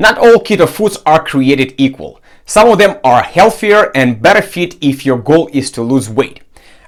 Not all keto foods are created equal. Some of them are healthier and better fit if your goal is to lose weight.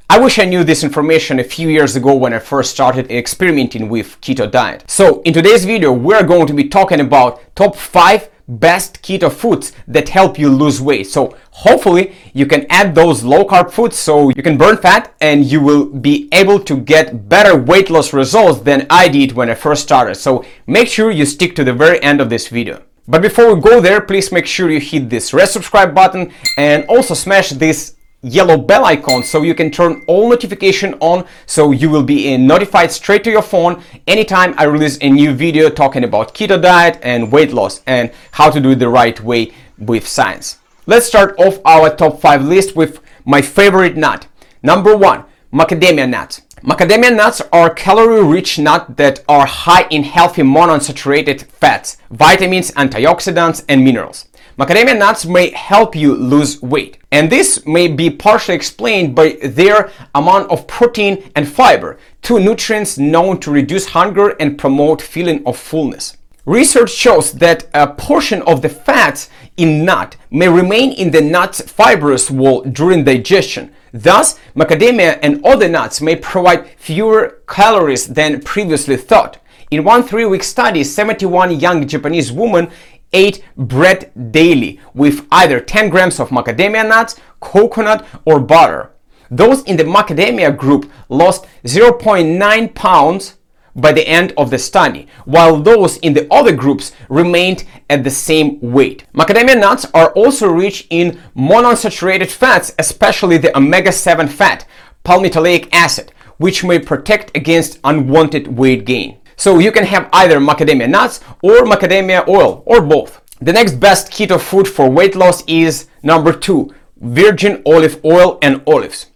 I wish I knew this information a few years ago when I first started experimenting with keto diet. So in today's video, we're going to be talking about top 5 best keto foods that help you lose weight. So hopefully you can add those low carb foods so you can burn fat and you will be able to get better weight loss results than I did when I first started. So make sure you stick to the very end of this video. But before we go there, please make sure you hit this red subscribe button and also smash this yellow bell icon so you can turn all notification on so you will be notified straight to your phone anytime I release a new video talking about keto diet and weight loss and how to do it the right way with science. Let's start off our top 5 list with my favorite nut. Number 1, macadamia nuts. Macadamia nuts are calorie-rich nuts that are high in healthy monounsaturated fats, vitamins, antioxidants, and minerals. Macadamia nuts may help you lose weight, and this may be partially explained by their amount of protein and fiber, two nutrients known to reduce hunger and promote feeling of fullness. Research shows that a portion of the fats in nut may remain in the nut's fibrous wall during digestion. Thus, macadamia and other nuts may provide fewer calories than previously thought. In one three-week study, 71 young Japanese women ate bread daily with either 10 grams of macadamia nuts, coconut, or butter. Those in the macadamia group lost 0.9 pounds by the end of the study, while those in the other groups remained at the same weight. Macadamia nuts are also rich in monounsaturated fats, especially the omega-7 fat, palmitoleic acid, which may protect against unwanted weight gain. So you can have either macadamia nuts or macadamia oil or both. The next best keto food for weight loss is number two, virgin olive oil and olives.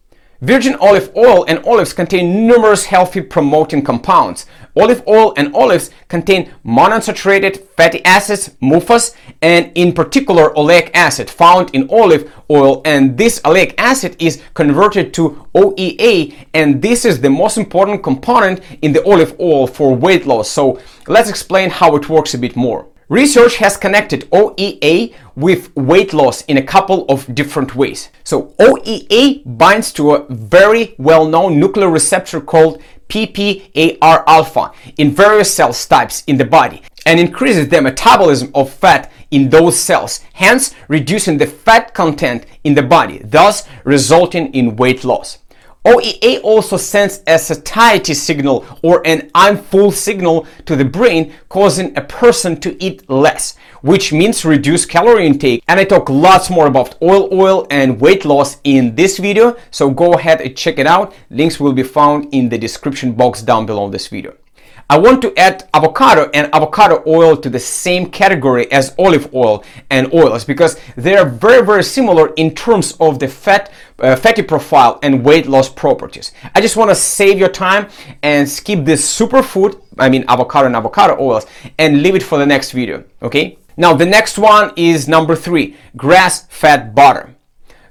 Virgin olive oil and olives contain numerous healthy promoting compounds. Olive oil and olives contain monounsaturated fatty acids, MUFAs, and in particular oleic acid found in olive oil and this oleic acid is converted to OEA and this is the most important component in the olive oil for weight loss. So let's explain how it works a bit more. Research has connected OEA with weight loss in a couple of different ways. So OEA binds to a very well-known nuclear receptor called PPAR alpha in various cell types in the body and increases the metabolism of fat in those cells, hence reducing the fat content in the body, thus resulting in weight loss. OEA also sends a satiety signal or an I'm full signal to the brain, causing a person to eat less, which means reduce calorie intake. And I talk lots more about oil oil and weight loss in this video, so go ahead and check it out. Links will be found in the description box down below this video. I want to add avocado and avocado oil to the same category as olive oil and oils because they are very very similar in terms of the fat uh, fatty profile and weight loss properties. I just want to save your time and skip this superfood, I mean avocado and avocado oils and leave it for the next video, okay? Now the next one is number 3, grass-fed butter.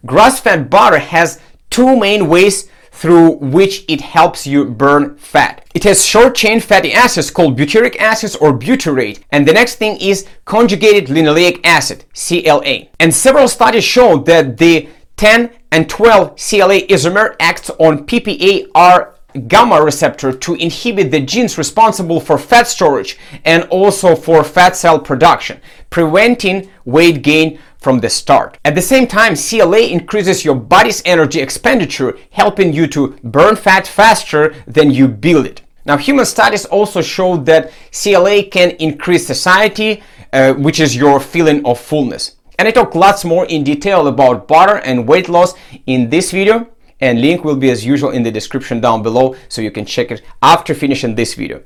Grass-fed butter has two main ways through which it helps you burn fat. It has short chain fatty acids called butyric acids or butyrate. And the next thing is conjugated linoleic acid, CLA. And several studies show that the 10 and 12 CLA isomer acts on PPAR gamma receptor to inhibit the genes responsible for fat storage and also for fat cell production, preventing weight gain from the start. At the same time, CLA increases your body's energy expenditure, helping you to burn fat faster than you build it. Now, human studies also show that CLA can increase satiety, uh, which is your feeling of fullness. And I talk lots more in detail about butter and weight loss in this video and link will be as usual in the description down below so you can check it after finishing this video.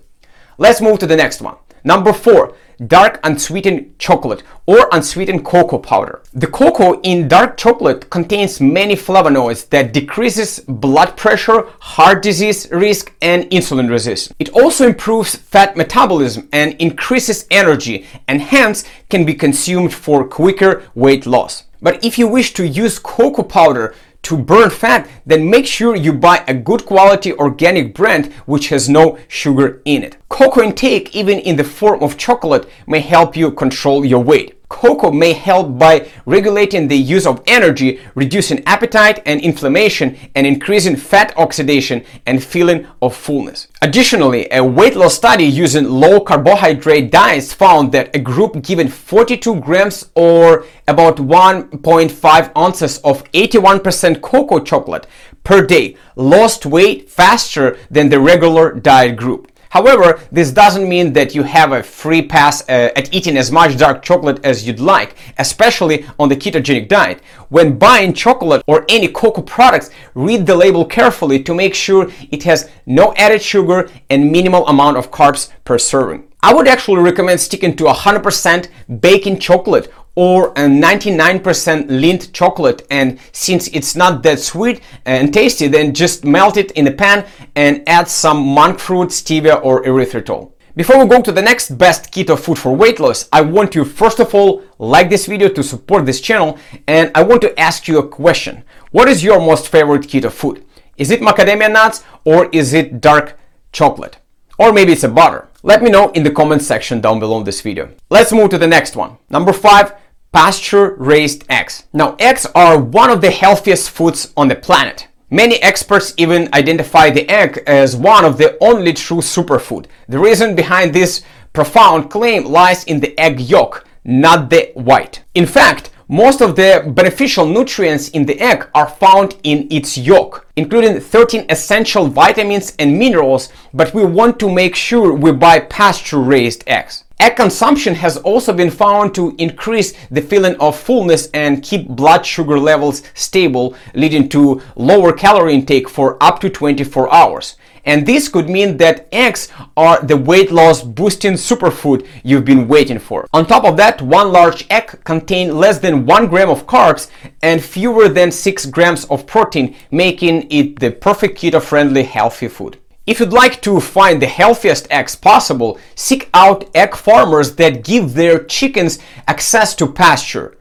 Let's move to the next one. Number four, dark unsweetened chocolate or unsweetened cocoa powder. The cocoa in dark chocolate contains many flavonoids that decreases blood pressure, heart disease risk, and insulin resistance. It also improves fat metabolism and increases energy and hence can be consumed for quicker weight loss. But if you wish to use cocoa powder to burn fat, then make sure you buy a good quality organic brand which has no sugar in it. Cocoa intake, even in the form of chocolate, may help you control your weight. Cocoa may help by regulating the use of energy, reducing appetite and inflammation, and increasing fat oxidation and feeling of fullness. Additionally, a weight loss study using low carbohydrate diets found that a group given 42 grams or about 1.5 ounces of 81% cocoa chocolate per day lost weight faster than the regular diet group. However, this doesn't mean that you have a free pass uh, at eating as much dark chocolate as you'd like, especially on the ketogenic diet. When buying chocolate or any cocoa products, read the label carefully to make sure it has no added sugar and minimal amount of carbs per serving. I would actually recommend sticking to 100% baking chocolate or a 99% Lindt chocolate and since it's not that sweet and tasty then just melt it in a pan and add some monk fruit, stevia or erythritol. Before we go to the next best keto food for weight loss, I want you first of all like this video to support this channel and I want to ask you a question. What is your most favorite keto food? Is it macadamia nuts or is it dark chocolate? Or maybe it's a butter. Let me know in the comment section down below this video. Let's move to the next one. Number five, pasture raised eggs. Now, eggs are one of the healthiest foods on the planet. Many experts even identify the egg as one of the only true superfood. The reason behind this profound claim lies in the egg yolk, not the white. In fact, most of the beneficial nutrients in the egg are found in its yolk, including 13 essential vitamins and minerals, but we want to make sure we buy pasture raised eggs. Egg consumption has also been found to increase the feeling of fullness and keep blood sugar levels stable, leading to lower calorie intake for up to 24 hours. And this could mean that eggs are the weight loss boosting superfood you've been waiting for. On top of that, one large egg contains less than 1 gram of carbs and fewer than 6 grams of protein, making it the perfect keto friendly healthy food. If you'd like to find the healthiest eggs possible, seek out egg farmers that give their chickens access to pasture.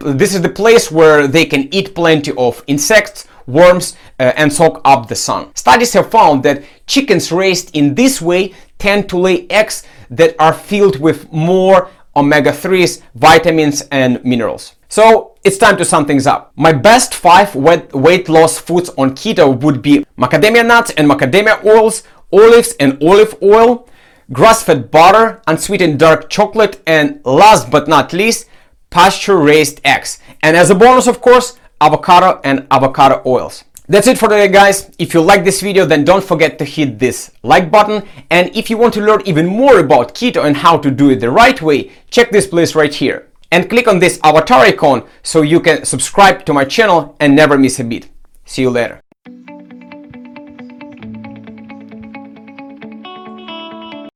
This is the place where they can eat plenty of insects, worms, uh, and soak up the sun. Studies have found that chickens raised in this way tend to lay eggs that are filled with more omega-3s, vitamins, and minerals. So it's time to sum things up. My best five weight loss foods on keto would be macadamia nuts and macadamia oils, olives and olive oil, grass-fed butter, unsweetened dark chocolate, and last but not least, pasture-raised eggs. And as a bonus, of course, avocado and avocado oils. That's it for today guys. If you like this video then don't forget to hit this like button and if you want to learn even more about keto and how to do it the right way, check this place right here and click on this avatar icon so you can subscribe to my channel and never miss a beat. See you later.